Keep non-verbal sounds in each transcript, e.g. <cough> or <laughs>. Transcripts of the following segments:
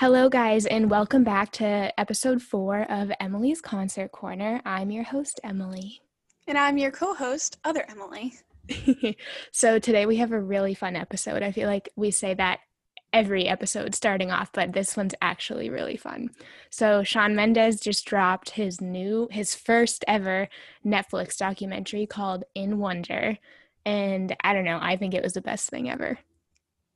Hello, guys, and welcome back to episode four of Emily's Concert Corner. I'm your host, Emily. And I'm your co host, Other Emily. <laughs> so, today we have a really fun episode. I feel like we say that every episode starting off, but this one's actually really fun. So, Shawn Mendes just dropped his new, his first ever Netflix documentary called In Wonder. And I don't know, I think it was the best thing ever.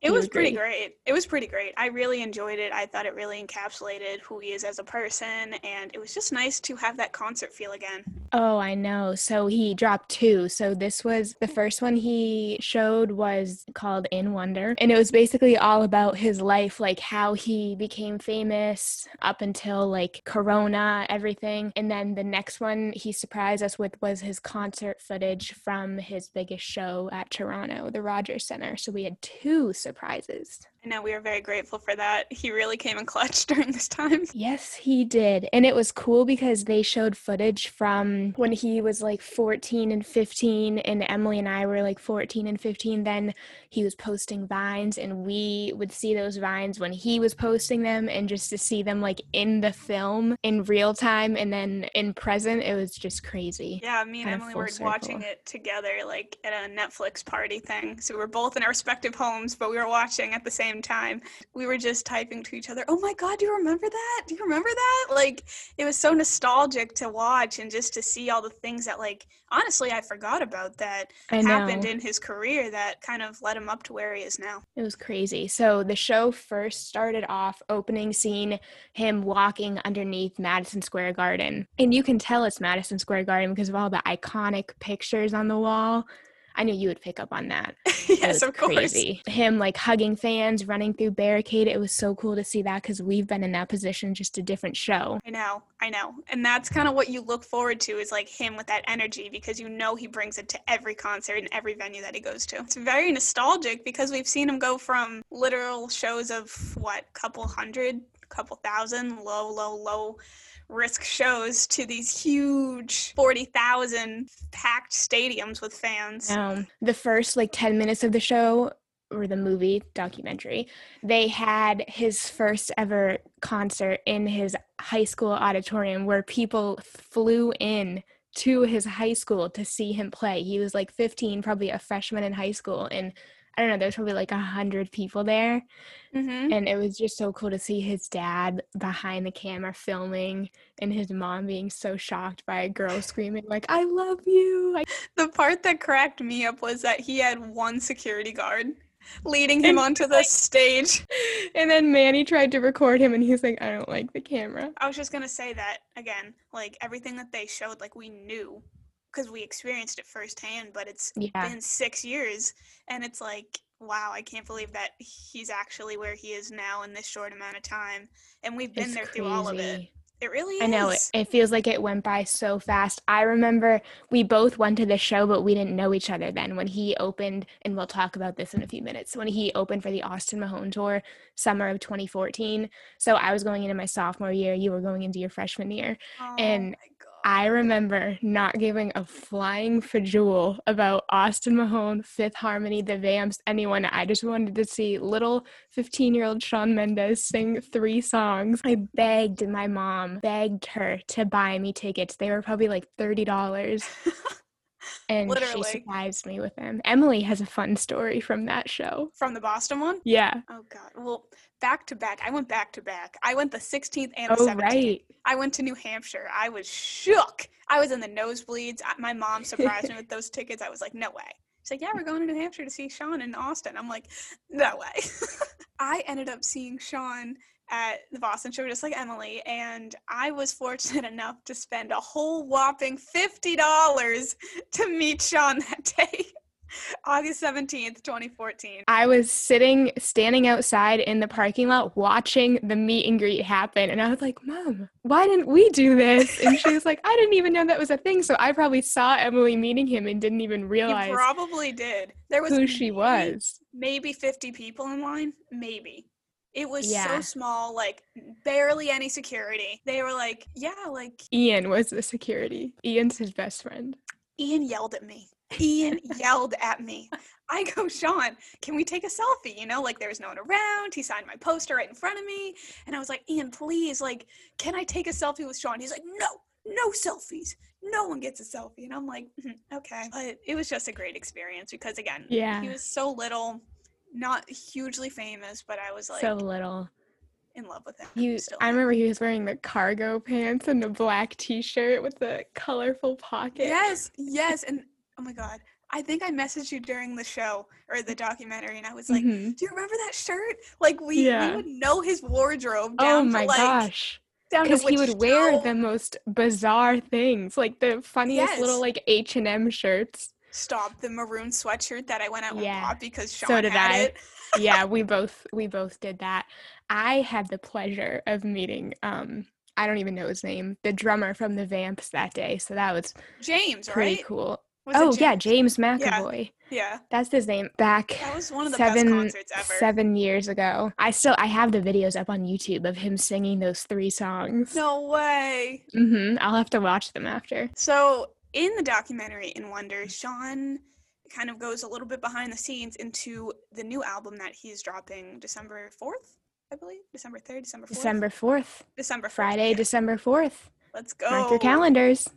It was pretty great. It was pretty great. I really enjoyed it. I thought it really encapsulated who he is as a person, and it was just nice to have that concert feel again. Oh, I know. So he dropped two. So this was the first one he showed was called In Wonder, and it was basically all about his life, like how he became famous up until like Corona, everything. And then the next one he surprised us with was his concert footage from his biggest show at Toronto, the Rogers Center. So we had two surprises surprises. I know we are very grateful for that. He really came in clutch <laughs> during this time. Yes, he did. And it was cool because they showed footage from when he was like 14 and 15, and Emily and I were like 14 and 15. Then he was posting vines, and we would see those vines when he was posting them, and just to see them like in the film in real time and then in present, it was just crazy. Yeah, me and kind Emily were circle. watching it together, like at a Netflix party thing. So we were both in our respective homes, but we were watching at the same same time. We were just typing to each other, Oh my God, do you remember that? Do you remember that? Like, it was so nostalgic to watch and just to see all the things that, like, honestly, I forgot about that happened in his career that kind of led him up to where he is now. It was crazy. So the show first started off opening scene him walking underneath Madison Square Garden. And you can tell it's Madison Square Garden because of all the iconic pictures on the wall. I knew you would pick up on that. <laughs> yes, of course. Crazy. Him like hugging fans, running through barricade. It was so cool to see that because we've been in that position, just a different show. I know, I know, and that's kind of what you look forward to is like him with that energy because you know he brings it to every concert and every venue that he goes to. It's very nostalgic because we've seen him go from literal shows of what, couple hundred, couple thousand, low, low, low risk shows to these huge 40,000 packed stadiums with fans. Um, the first like 10 minutes of the show or the movie documentary, they had his first ever concert in his high school auditorium where people flew in to his high school to see him play. He was like 15, probably a freshman in high school, and I don't know, there's probably like a hundred people there. Mm-hmm. And it was just so cool to see his dad behind the camera filming and his mom being so shocked by a girl screaming, like, I love you. The part that cracked me up was that he had one security guard leading him onto the like, stage. <laughs> And then Manny tried to record him and he's like, I don't like the camera. I was just gonna say that again, like everything that they showed, like we knew because we experienced it firsthand, but it's yeah. been six years and it's like, wow, I can't believe that he's actually where he is now in this short amount of time. And we've been it's there crazy. through all of it. It really is. I know it, it feels like it went by so fast. I remember we both went to the show, but we didn't know each other then. When he opened, and we'll talk about this in a few minutes, when he opened for the Austin Mahone tour, summer of 2014. So I was going into my sophomore year, you were going into your freshman year. Oh and I remember not giving a flying fajul about Austin Mahone, Fifth Harmony, the Vamps, anyone. I just wanted to see little 15 year old Shawn Mendes sing three songs. I begged my mom, begged her to buy me tickets. They were probably like $30. <laughs> and Literally. she surprised me with them. Emily has a fun story from that show. From the Boston one? Yeah. Oh God. Well, back to back. I went back to back. I went the 16th and the oh, 17th. Right. I went to New Hampshire. I was shook. I was in the nosebleeds. My mom surprised me <laughs> with those tickets. I was like, no way. She's like, yeah, we're going to New Hampshire to see Shawn in Austin. I'm like, no way. <laughs> I ended up seeing Shawn at the Boston show, just like Emily, and I was fortunate <laughs> enough to spend a whole whopping $50 to meet Shawn that <laughs> day. August 17th, 2014. I was sitting, standing outside in the parking lot watching the meet and greet happen. And I was like, Mom, why didn't we do this? <laughs> And she was like, I didn't even know that was a thing. So I probably saw Emily meeting him and didn't even realize. You probably did. There was who she was. Maybe 50 people in line. Maybe. It was yeah. so small, like barely any security. They were like, yeah, like Ian was the security. Ian's his best friend. Ian yelled at me. Ian <laughs> yelled at me. I go, Shawn, can we take a selfie? You know, like there was no one around. He signed my poster right in front of me. And I was like, Ian, please, like, can I take a selfie with Shawn? He's like, no, no selfies. No one gets a selfie. And I'm like, mm, okay. But it was just a great experience because, again, yeah, he was so little, not hugely famous, but I was like, so little in love with him. He, I remember he was wearing the cargo pants and the black T-shirt with the colorful pocket. Yes, yes, and oh my god, I think I messaged you during the show or the documentary, and I was like, mm-hmm. "Do you remember that shirt? Like we, yeah. we would know his wardrobe down oh my to like." Gosh. Because he would wear the most bizarre things, like the funniest yes. little like H and M shirts. Stop the maroon sweatshirt that I went out yeah. and bought because Shawn so did had I. it. yeah, we <laughs> both we both did that. I had the pleasure of meeting um I don't even know his name, the drummer from the Vamps that day. So that was James, pretty right? cool. Was oh yeah, James McVey. Yeah. yeah. That's his name. Back that was one of the seven, best concerts ever. Seven years ago. I still I have the videos up on YouTube of him singing those three songs. No way. Mm-hmm. I'll have to watch them after. So in the documentary in Wonder, Shawn kind of goes a little bit behind the scenes into the new album that he's dropping December fourth. I believe December 3rd, December 4th. December 4th. December 4th, Friday, yeah. December 4th. Let's go. Mark your calendars.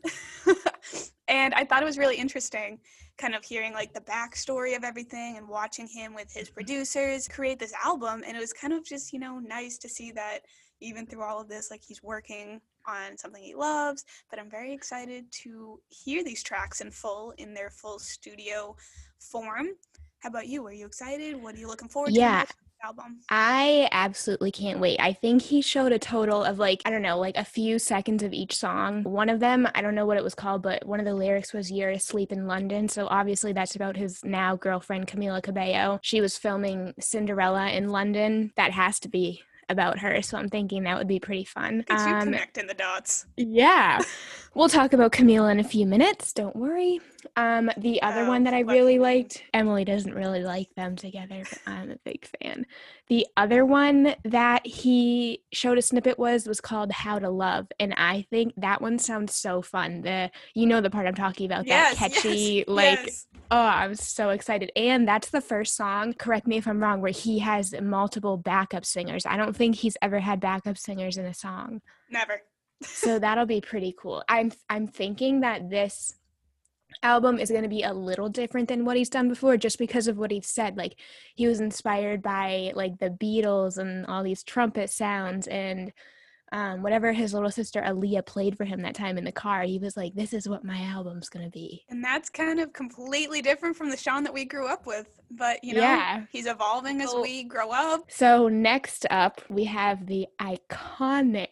<laughs> and I thought it was really interesting kind of hearing like the backstory of everything and watching him with his producers create this album. And it was kind of just, you know, nice to see that even through all of this, like he's working on something he loves. But I'm very excited to hear these tracks in full in their full studio form. How about you? Are you excited? What are you looking forward yeah. to? album. I absolutely can't wait. I think he showed a total of like, I don't know, like a few seconds of each song. One of them, I don't know what it was called, but one of the lyrics was You're asleep in London. So obviously that's about his now girlfriend, Camila Cabello. She was filming Cinderella in London. That has to be about her. So I'm thinking that would be pretty fun. Could um, you connecting the dots? Yeah. <laughs> we'll talk about Camila in a few minutes. Don't worry. Um, the other oh, one that I really liked, Emily doesn't really like them together, but <laughs> I'm a big fan. The other one that he showed a snippet was was called How to Love, and I think that one sounds so fun. The you know the part I'm talking about, yes, that <laughs> catchy yes, like yes. oh, I'm so excited. And that's the first song, correct me if I'm wrong, where he has multiple backup singers. I don't think he's ever had backup singers in a song. Never. so <laughs> that'll be pretty cool. I'm I'm thinking that this album is going to be a little different than what he's done before just because of what he said like he was inspired by like the beatles and all these trumpet sounds and um, whatever his little sister Aaliyah played for him that time in the car, he was like, "This is what my album's gonna be." And that's kind of completely different from the Shawn that we grew up with. But you know, yeah. he's evolving as we grow up. So next up, we have the iconic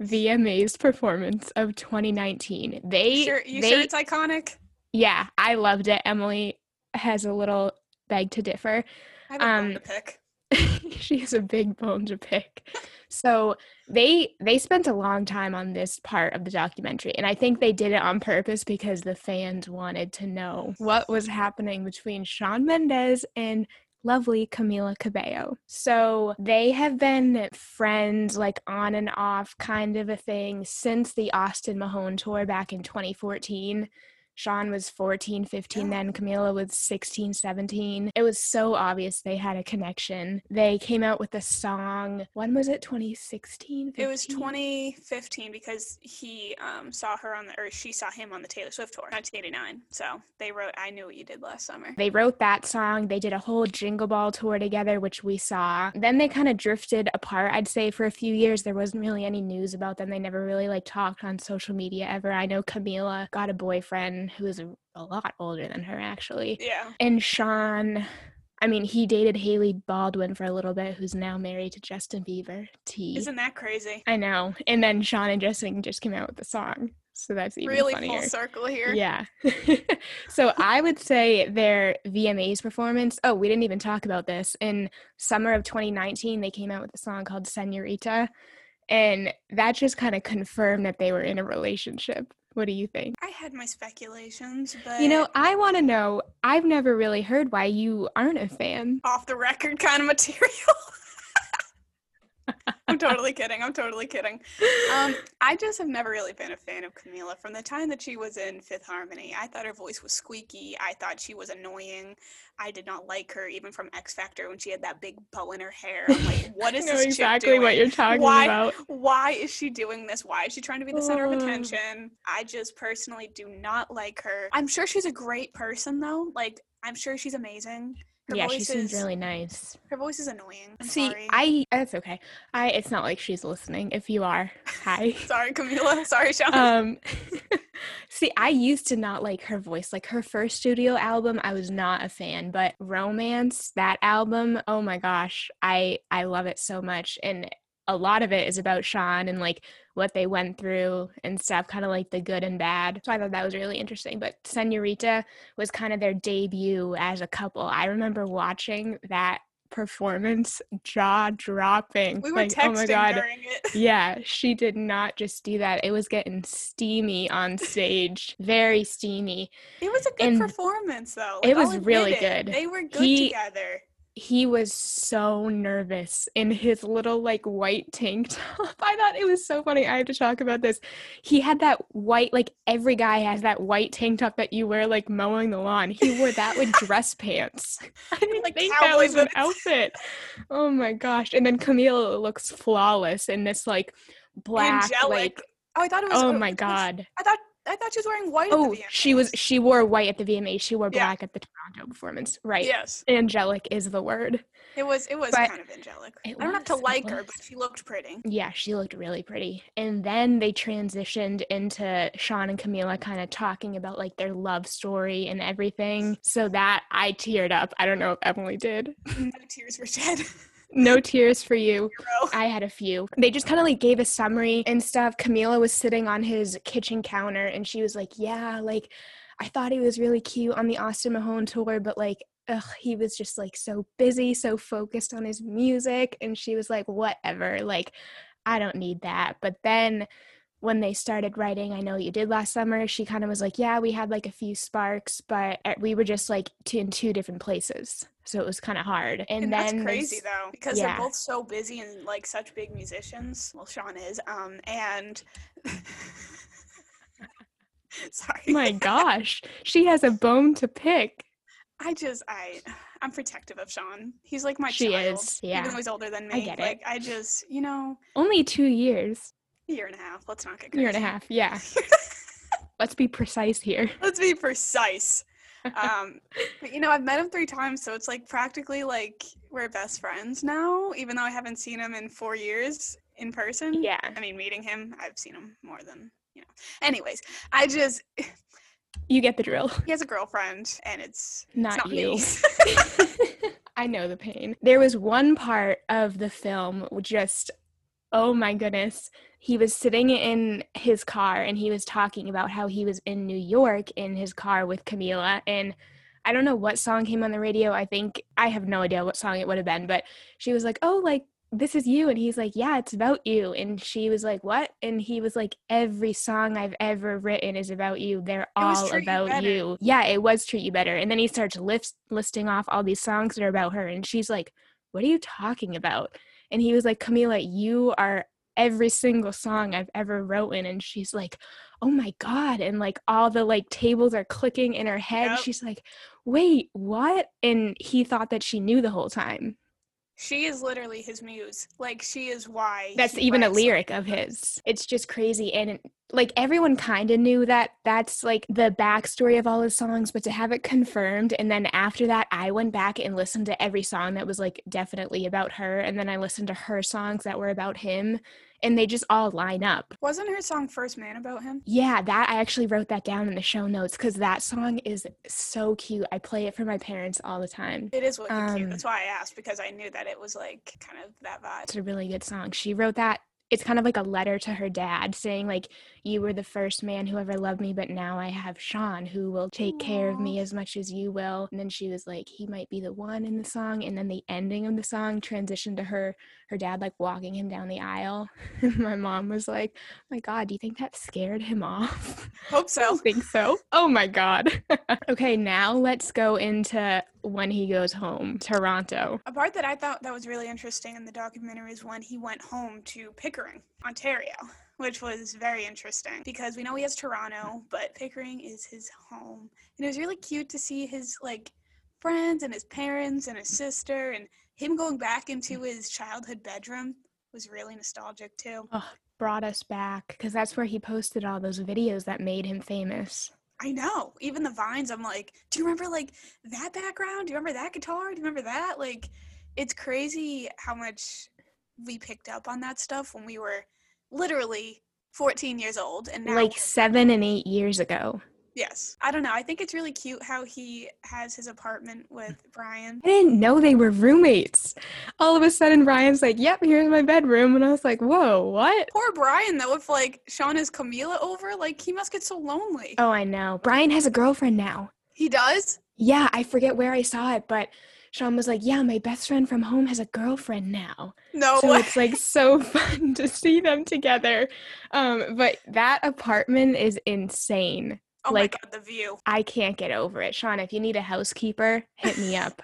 VMA's performance of 2019. They you sure, you they, sure it's iconic? Yeah, I loved it. Emily has a little beg to differ. I have a um, bone to pick. <laughs> she has a big bone to pick. so they they spent a long time on this part of the documentary, and I think they did it on purpose because the fans wanted to know what was happening between Shawn Mendes and lovely Camila Cabello. So they have been friends, like on and off kind of a thing, since the Austin Mahone tour back in 2014. Shawn was 14, 15 then. Camila was 16, 17. It was so obvious they had a connection. They came out with a song. When was it? 2016? It was 2015 because he um, saw her on the, or she saw him on the Taylor Swift tour, 1989. So they wrote I Knew What You Did Last Summer. They wrote that song. They did a whole Jingle Ball tour together, which we saw. Then they kind of drifted apart, I'd say, for a few years. There wasn't really any news about them. They never really like talked on social media ever. I know Camila got a boyfriend who is a, a lot older than her actually. Yeah. And Shawn I mean, he dated Hailey Baldwin for a little bit, who's now married to Justin Bieber. T. Isn't that crazy? I know. And then Shawn and Justin just came out with the song. So that's even really funnier. full circle here. Yeah. <laughs> so I would say their VMAs performance. Oh, we didn't even talk about this. In summer of 2019, they came out with a song called Senorita. And that just kind of confirmed that they were in a relationship. What do you think? I had my speculations, but you know, I want to know. I've never really heard why you aren't a fan. Off the record kind of material. <laughs> <laughs> totally kidding. I'm totally kidding. Um, <laughs> I just have never really been a fan of Camila. From the time that she was in Fifth Harmony, I thought her voice was squeaky. I thought she was annoying. I did not like her, even from X Factor when she had that big bow in her hair. I'm like, <laughs> what is I know this exactly what you're talking why, about. Why is she doing this? Why is she trying to be the center of attention? I just personally do not like her. I'm sure she's a great person, though. Like, I'm sure she's amazing. Her yeah, she seems really nice. Her voice is annoying. I'm See, sorry. I that's okay. I it's not like she's listening. If you are, hi. <laughs> sorry, Camila. Sorry, Shawn. um <laughs> see i used to not like her voice like her first studio album i was not a fan but romance that album oh my gosh i i love it so much and a lot of it is about shawn and like what they went through and stuff kind of like the good and bad so i thought that was really interesting but senorita was kind of their debut as a couple i remember watching that performance jaw dropping we were like texting oh my god during it. <laughs> yeah, she did not just do that. It was getting steamy on stage, very steamy. It was a good And performance, though. it Like, I'll was really it. good. They were good He- together. He was so nervous in his little like white tank <laughs> top. I thought it was so funny. I have to talk about this. He had that white, like every guy has that white tank top that you wear like mowing the lawn. He wore that with dress pants. <laughs> I <laughs> didn't Like think that was an outfit. Oh my gosh. And then Camila looks flawless in this like black, Angelic. like Oh, I thought it was. oh my god. I thought I thought she was wearing white. at the Oh, she was she wore white at the VMA. She wore Yeah. black at the Toronto performance. Right. Yes, Angelic is the word. it was. It was But- kind of angelic. I don't have to like her, but she looked pretty. Yeah, she looked really pretty. And then they transitioned into Shawn and Camila kind of talking about like their love story and everything. So that I teared up. I don't know if Emily did. <laughs> no tears were shed. <laughs> No tears for you. Zero. I had a few. They just kind of like gave a summary and stuff. Camila was sitting on his kitchen counter and she was like, Yeah, like I thought he was really cute on the Austin Mahone tour, but like, ugh, he was just like so busy, so focused on his music. And she was like, Whatever, like, I don't need that. But then when they started writing, I know you did last summer, she kind of was like, Yeah, we had like a few sparks, but uh, we were just like two, in two different places. So it was kind of hard. And, And, then that's crazy though, because yeah. they're both so busy and like such big musicians. Well, Shawn is. Um, and <laughs> sorry. my gosh, she has a bone to pick. I just I I'm protective of Shawn. He's like my She child. is, yeah. Even though he's older than me. I get it. I just you know Only two years, year and a half. Let's not get crazy. year and a half. Yeah. <laughs> Let's be precise here. Let's be precise. <laughs> Um, but you know, I've met him three times, so it's like practically like we're best friends now, even though I haven't seen him in four years in person. Yeah. I mean, meeting him, I've seen him more than, you know. Anyways, I just, You get the drill. he has a girlfriend, and it's, it's Not, not you. me. <laughs> I know the pain. There was one part of the film which just oh my goodness. He was sitting in his car and he was talking about how he was in New York in his car with Camila and I don't know what song came on the radio. I think I have no idea what song it would have been, but she was like, "Oh, like this is you." And he's like, "Yeah, it's about you." And she was like, "What?" And he was like, "Every song I've ever written is about you. They're all Treat You about you." Yeah, it was treat you better. And then he starts list- listing off all these songs that are about her and she's like, "What are you talking about?" And he was like, "Camila, you are every single song I've ever written." And she's like, "Oh my god." And like all the like tables are clicking in her head. Yep. She's like, "Wait, what?" And he thought that she knew the whole time. she is literally his muse. Like, she is why. That's even a lyric of his. It's just crazy. And like everyone kind of knew that that's like the backstory of all his songs, but to have it confirmed. And then after that, I went back and listened to every song that was like definitely about her. And then I listened to her songs that were about him. And they just all line up. Wasn't her song First Man about him? Yeah, that I actually wrote that down in the show notes because that song is so cute. I play it for my parents all the time. It is cute. Um, That's why I asked because I knew that it was like kind of that vibe. It's a really good song. She wrote that. It's kind of like a letter to her dad saying like you were the first man who ever loved me but now I have Shawn who will take care of me as much as you will. And then she was like he might be the one in the song and then the ending of the song transitioned to her her dad like walking him down the aisle. <laughs> my mom was like, oh "My god, do you think that scared him off?" Hope so. <laughs> think so. Oh my god. <laughs> okay, now let's go into when he goes home, Toronto. A part that I thought that was really interesting in the documentary is when he went home to Pickering, Ontario, which was very interesting because we know he has Toronto, but Pickering is his home. And it was really cute to see his like friends and his parents and his sister and him going back into his childhood bedroom was really nostalgic too. Oh, brought us back because that's where he posted all those videos that made him famous. I know. Even the vines, I'm like, do you remember like that background? Do you remember that guitar? Do you remember that? Like, it's crazy how much we picked up on that stuff when we were literally 14 years old and now like seven and eight years ago. Yes. I don't know. I think it's really cute how he has his apartment with <laughs> Brian. I didn't know they were roommates. All of a sudden, Brian's like, yep, here's my bedroom. And I was like, whoa, what? Poor Brian, though, if like Shawn is Camila over, like he must get so lonely. Oh, I know. Brian has a girlfriend now. He does? Yeah, I forget where I saw it, but Shawn was like, "Yeah, my best friend from home has a girlfriend now." No, so way. it's like so <laughs> fun to see them together. Um, but that apartment is insane. Oh like God, the view. I can't get over it. Shawn, if you need a housekeeper, hit me <laughs> up.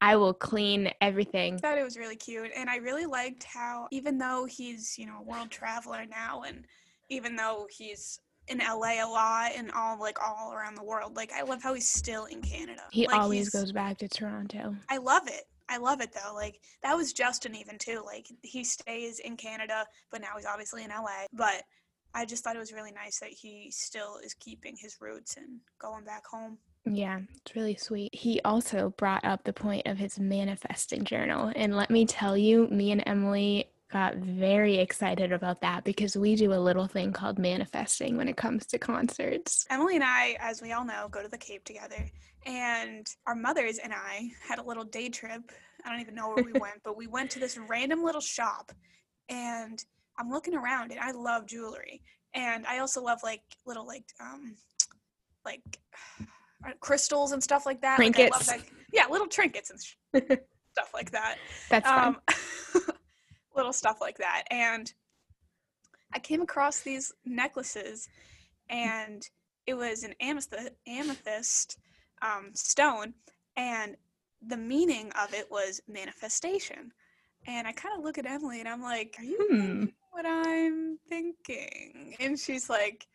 I will clean everything. I thought it was really cute. And I really liked how even though he's, you know, a world traveler now and even though he's in LA a lot and all like all around the world, like I love how he's still in Canada. He like, always goes back to Toronto. I love it. I love it though. Like that was Justin even too. Like he stays in Canada, but now he's obviously in LA. But I just thought it was really nice that he still is keeping his roots and going back home. Yeah, it's really sweet. He also brought up the point of his manifesting journal. And let me tell you, me and Emily got very excited about that because we do a little thing called manifesting when it comes to concerts. Emily and I, as we all know, go to the Cape together. And our mothers and I had a little day trip. I don't even know where we <laughs> went, but we went to this random little shop and I'm looking around and I love jewelry. And I also love like little like um like <sighs> uh, crystals and stuff like that. Trinkets. Like, that. Yeah, little trinkets and <laughs> stuff like that. That's fun. Um, <laughs> little stuff like that. And I came across these necklaces and it was an amethyst, amethyst um, stone and the meaning of it was manifestation. And I kind of look at Emily and I'm like, Are you Hmm. What I'm thinking? And she's like,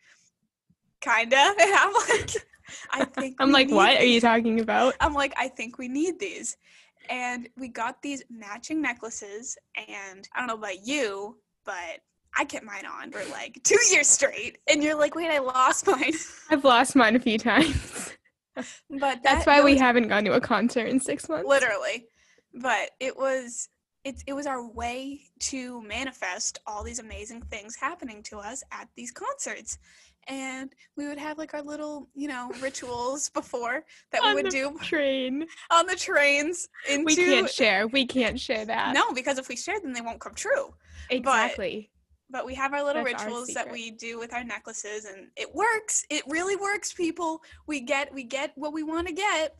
Kinda. <laughs> And I'm like, I think I'm like, what are you talking about? I'm like, I think we need these. And we got these matching necklaces. And I don't know about you, but I kept mine on for like two <laughs> years straight. And you're like, wait, I lost <laughs> mine. I've lost mine a few times. But That's that- why we haven't gone to a concert in six months. literally. But it was it, it was our way to manifest all these amazing things happening to us at these concerts. And we would have like our little, you know, rituals before that we On would the do train. on the trains into We can't share. We can't share that. No, because if we share them they won't come true. exactly. But we have our little That's our rituals that we do with our necklaces and it works. It really works, people. We get we get what we want to get.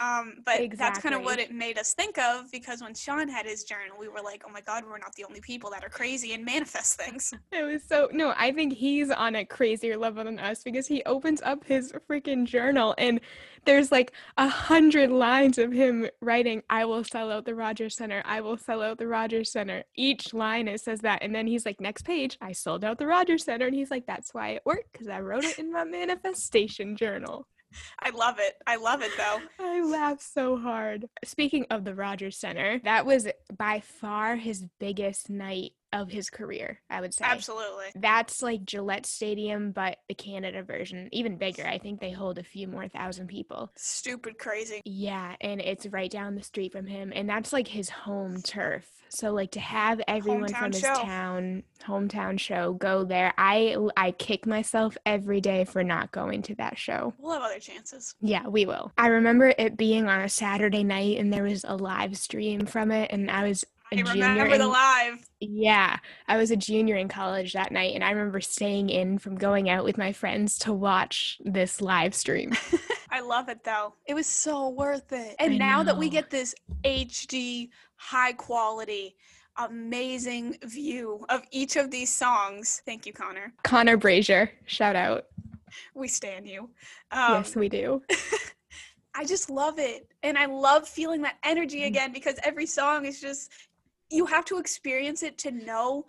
Um, but that's kind of what it made us think of because when Shawn had his journal, we were like, "Oh my God, we're not the only people that are crazy and manifest things." <laughs> It was so no, I think he's on a crazier level than us because he opens up his freaking journal and there's like a hundred lines of him writing, I will sell out the Rogers Center, I will sell out the Rogers Center. Each line it says that. And then he's like, next page, I sold out the Rogers Center. And he's like, that's why it worked, because I wrote it in my manifestation journal. I love it. I love it though. <laughs> I laugh so hard. Speaking of the Rogers Center, that was by far his biggest night of his career, I would say. Absolutely. That's like Gillette Stadium, but the Canada version, even bigger. I think they hold a few more thousand people. Stupid crazy. Yeah, and it's right down the street from him, and that's like his home turf. So like to have everyone Hometown from his show. town, hometown show go there, I I kick myself every day for not going to that show. We'll have other chances. Yeah, we will. I remember it being on a Saturday night, and there was a live stream from it, and I was a I junior. remember the live. yeah, I was a junior in college that night, and I remember staying in from going out with my friends to watch this live stream. <laughs> I love it though. It was so worth it. And I now that we get this HD, high quality, amazing view of each of these songs, thank you, Connor. Connor Brashier, shout out. We stand you. Um, yes, we do. <laughs> I just love it. And I love feeling that energy Mm. again because every song is just you have to experience it to know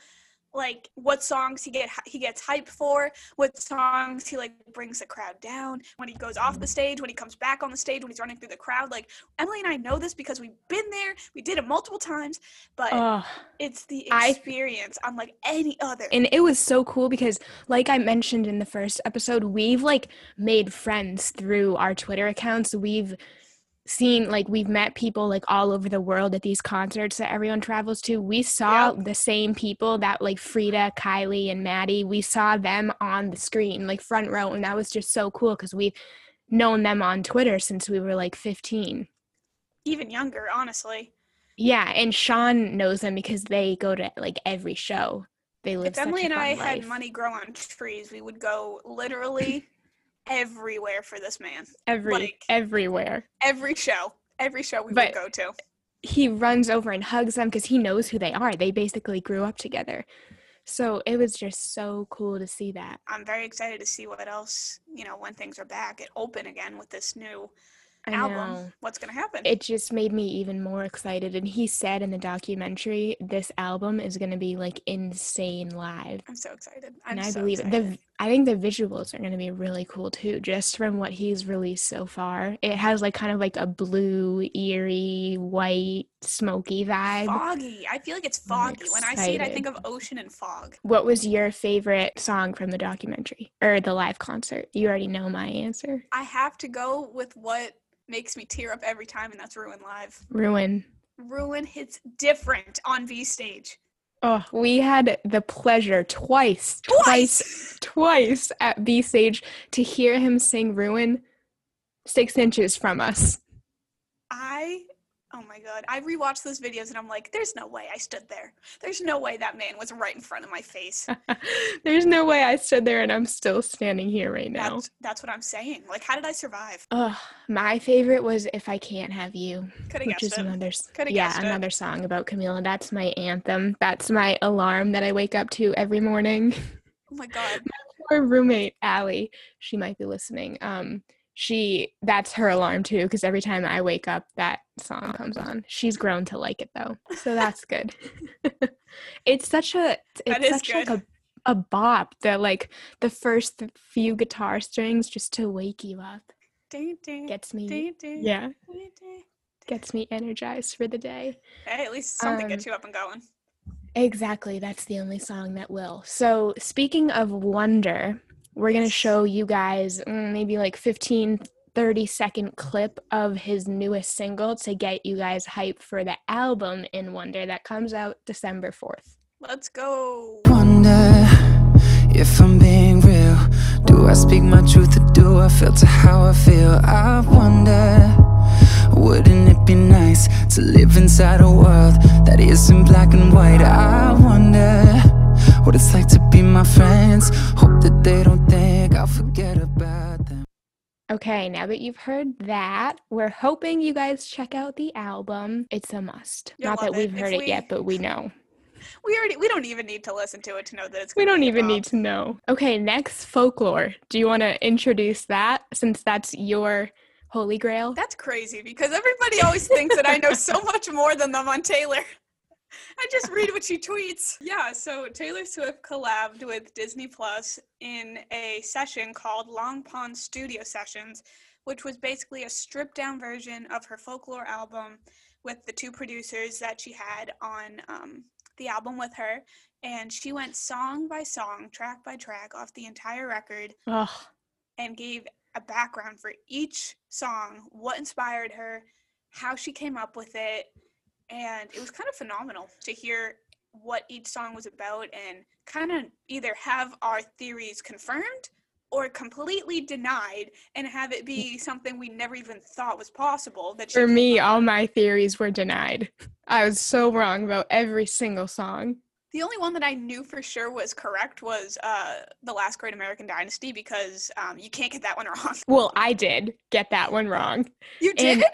like what songs he get he gets hyped for, what songs he like brings the crowd down when he goes off the stage, when he comes back on the stage, when he's running through the crowd. Like Emily and I know this because we've been there, we did it multiple times, but Oh, it's the I- experience unlike any other. and it was so cool because like I mentioned in the first episode, we've like made friends through our Twitter accounts. We've seen like we've met people like all over the world at these concerts that everyone travels to. We saw the same people that like Frida, Kylie, and Maddie. We saw them on the screen, like front row, and that was just so cool because we've known them on Twitter since we were like 15. Even younger, honestly. Yeah, and Shawn knows them because they go to like every show. They live If Emily and I life. had money grow on trees, we would go literally <laughs> everywhere for this man. every like- everywhere. Every show, every show we But- would go to. He runs over and hugs them because he knows who they are. They basically grew up together. So it was just so cool to see that. I'm very excited to see what else, you know, when things are back at open again with this new I album. know. What's going to happen? It just made me even more excited. And he said in the documentary, this album is going to be like insane live. I'm so excited. I'm and I so believe it. excited. The I think the visuals are going to be really cool too, just from what he's released so far. It has like kind of like a blue, eerie, white, smoky vibe. foggy. I feel like it's foggy. When I see it, I think of ocean and fog. What was your favorite song from the documentary or the live concert? You already know my answer. I have to go with what makes me tear up every time, and that's Ruin Live. Ruin. Ruin hits different on B stage. Oh, we had the pleasure twice, Twice! twice, twice at B stage to hear him sing Ruin six inches from us. I, oh my god, I rewatched those videos and I'm like, there's no way I stood there. There's no way that man was right in front of my face. <laughs> There's no way I stood there and I'm still standing here right now. That's that's what I'm saying. Like, how did I survive? Ugh, my favorite was If I Can't Have You, Could have which is it. another Coulda yeah, guessed it. another song about Camila. That's my anthem. That's my alarm that I wake up to every morning. Oh my god. <laughs> Our roommate Allie, she might be listening. Um, she that's her alarm too because every time I wake up, that song comes on. She's grown to like it though, so that's good. <laughs> it's such a it's such like a a bop. The like the first few guitar strings just to wake you up Ding, ding, gets me ding, ding, yeah ding, ding. gets me energized for the day. Hey, at least something Um, gets you up and going. Exactly. That's the only song that will. So, speaking of wonder, we're going to show you guys maybe like 15, 30 second clip of his newest single to get you guys hype for the album in Wonder that comes out December 4th. Let's go. Wonder if I'm being real. Do I speak my truth or do I filter how I feel? I wonder, wouldn't it be nice to live inside a world that isn't black and white? I wonder what it's like to be my friends. Hope that they don't think I'll forget about them. Okay, now that you've heard that, we're hoping you guys check out the album. It's a must. You'll Not that it. we've If heard it we- yet, but we know. We already we don't even need to listen to it to know that it's. We gonna don't be even need to know. Okay, next folklore. Do you want to introduce that since that's your holy grail? That's crazy because everybody always thinks that I know so <laughs> much more than them on Taylor. <laughs> I just read what she tweets. Yeah, so Taylor Swift collabed with Disney Plus in a session called Long Pond Studio Sessions, which was basically a stripped down version of her folklore album with the two producers that she had on um, the album with her. And she went song by song, track by track off the entire record Ugh. and gave a background for each song, what inspired her, how she came up with it, and it was kind of phenomenal to hear what each song was about and kind of either have our theories confirmed or completely denied and have it be <laughs> something we never even thought was possible that For me, all my theories were denied. I was so wrong about every single song. the only one that I knew for sure was correct was uh, the last Great American Dynasty because um, you can't get that one <laughs> wrong. Well, I did get that one wrong. You did? And-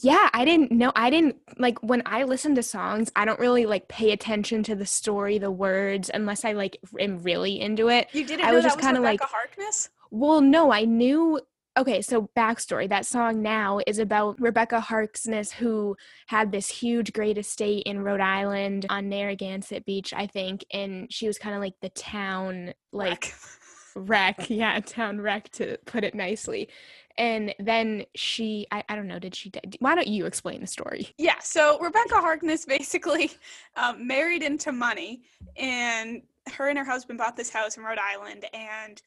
Yeah, I didn't know. I didn't like when I listen to songs, I don't really like pay attention to the story, the words, unless I like am really into it. you didn't I know was just kinda Rebecca like- Harkness? Well, no, I knew okay, so backstory. That song now is about Rebecca Harkness, who had this huge, great estate in Rhode Island on Narragansett Beach, I think, and she was kind of like the town, like wreck. <laughs> wreck. Yeah, town wreck to put it nicely. And then she, I, I don't know, did she? Why don't you explain the story? Yeah, so Rebecca Harkness <laughs> basically um, married into money, and her and her husband bought this house in Rhode Island, and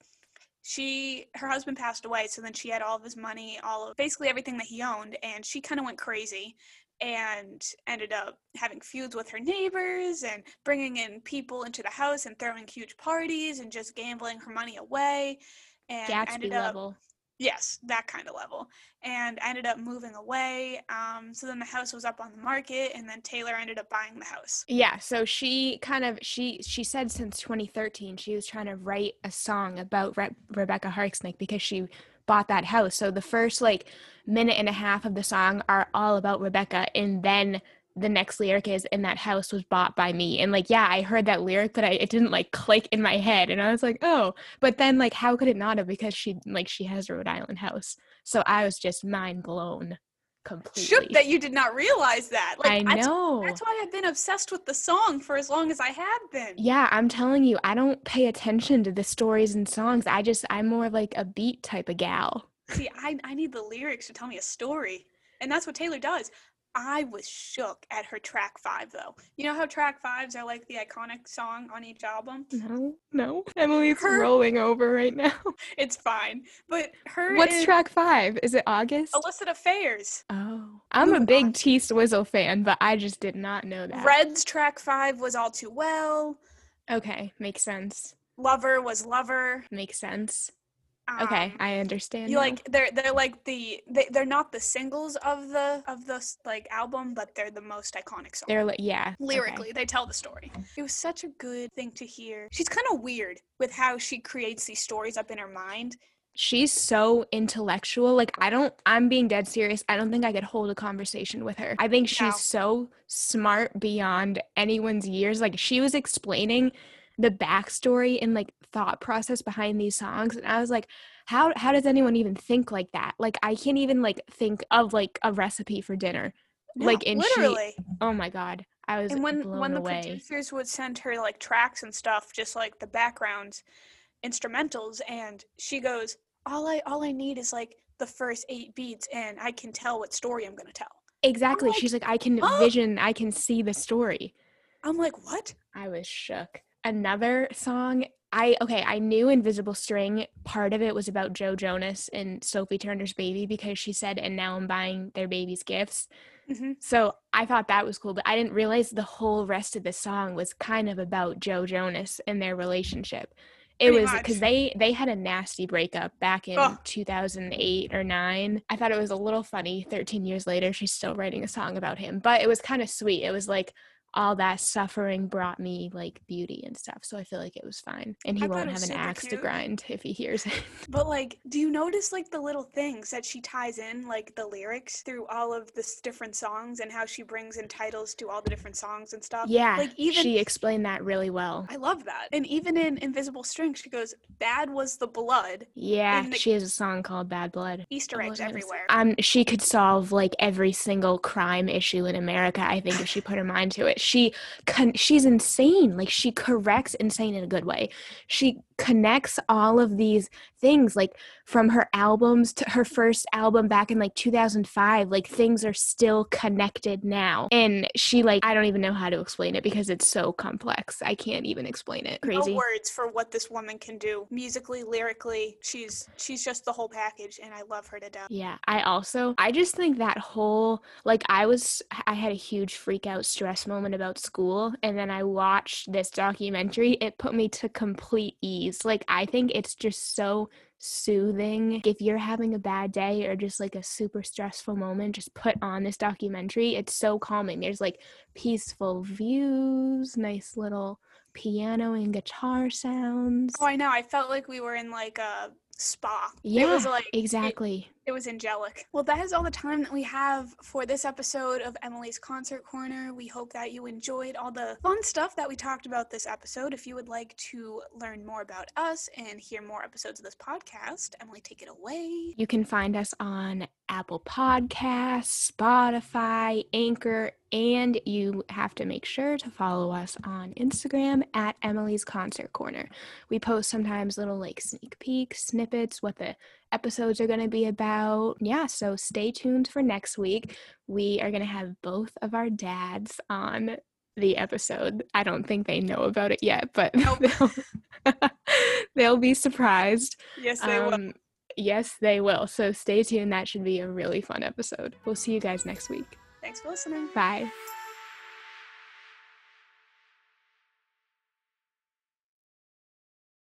she her husband passed away so then she had all of his money all of basically everything that he owned and she kind of went crazy and ended up having feuds with her neighbors and bringing in people into the house and throwing huge parties and just gambling her money away and Gatsby ended up level. Yes, that kind of level. And I ended up moving away. Um, so then the house was up on the market, and then Taylor ended up buying the house. Yeah. So she kind of she she said since 2013 she was trying to write a song about Re- Rebecca Harksnick because she bought that house. So the first like minute and a half of the song are all about Rebecca, and then the next lyric is and that house was bought by me. And like yeah i heard that lyric but I, it didn't like click in my head. And i was like oh. But then like how could it not have? Because she like she has a rhode island house. So i was just mind blown completely. shook that you did not realize that. Like i know. that's, that's why i've been obsessed with the song for as long as i have been. Yeah i'm telling you i don't pay attention to the stories and songs. I just i'm more like a beat type of gal. See i, I need the lyrics to tell me a story. And that's what Taylor does. I was shook at her track five though. You know how track fives are like the iconic song on each album? No, no. Emily's her, rolling over right now. <laughs> It's fine. But her What's track five? Is it August? Illicit Affairs. Oh. oh I'm a big T Swizzle fan, but I just did not know that. Red's track five was all too well. Okay, makes sense. Lover was Lover. Makes sense. Um, okay, I understand. You now. like they're they're like the they, they're not the singles of the of the like album, but they're the most iconic song. They're like yeah, lyrically okay. they tell the story. It was such a good thing to hear. She's kind of weird with how she creates these stories up in her mind. She's so intellectual. Like I don't I'm being dead serious. I don't think I could hold a conversation with her. I think she's no. so smart beyond anyone's years. Like she was explaining the backstory and like thought process behind these songs and i was like how how does anyone even think like that? Like i can't even like think of like a recipe for dinner no, like in literally. She, oh my god i was and when when the away. producers would send her like tracks and stuff just like the backgrounds instrumentals and she goes all i all i need is like the first eight beats and i can tell what story i'm gonna tell. Exactly like, she's like i can oh. vision i can see the story. I'm like what? I was shook another song I okay, I knew Invisible String part of it was about Joe Jonas and Sophie Turner's baby because she said and now I'm buying their baby's gifts. Mm-hmm. So I thought that was cool, but I didn't realize the whole rest of the song was kind of about Joe Jonas and their relationship. It Pretty was because they they had a nasty breakup back in oh. 2008 or 9. I thought it was a little funny 13 years later she's still writing a song about him, but it was kind of sweet. It was like all that suffering brought me like beauty and stuff. So I feel like it was fine. And he I won't have an axe cute. to grind if he hears it. But like, do you notice like the little things that she ties in, like the lyrics through all of the different songs and how she brings in titles to all the different songs and stuff? Yeah. Like even she explained that really well. I love that. And even in Invisible String, she goes, Bad was the blood. Yeah. The- she has a song called Bad Blood. Easter eggs everywhere. Um she could solve like every single crime issue in America, I think, if she put her mind to it she she's insane. Like she corrects insane in a good way. She connects all of these things like from her albums to her first album back in like 2005 like things are still connected now. And she like i don't even know how to explain it because it's so complex. I can't even explain it. Crazy. no words for what this woman can do. Musically lyrically she's she's just the whole package and i love her to death. Yeah i also i just think that whole like i was i had a huge freak out stress moment about school and then i watched this documentary. It put me to complete ease like, I think it's just so soothing. If you're having a bad day or just like a super stressful moment, just put on this documentary. It's so calming. There's like peaceful views, nice little piano and guitar sounds. Oh, I know. I felt like we were in like a spa. Yeah, it was like exactly. It was angelic. Well, that is all the time that we have for this episode of Emily's Concert Corner. We hope that you enjoyed all the fun stuff that we talked about this episode. If you would like to learn more about us and hear more episodes of this podcast, Emily, take it away. You can find us on Apple Podcasts, Spotify, Anchor, and you have to make sure to follow us on Instagram at Emily's Concert Corner. We post sometimes little like sneak peeks, snippets, what the episodes are going to be about. Yeah, so stay tuned for next week. We are going to have both of our dads on the episode. I don't think they know about it yet, but nope. <laughs> they'll, they'll, be surprised. Yes, they um, will. Yes, they will. So stay tuned. That should be a really fun episode. We'll see you guys next week. Thanks for listening. Bye.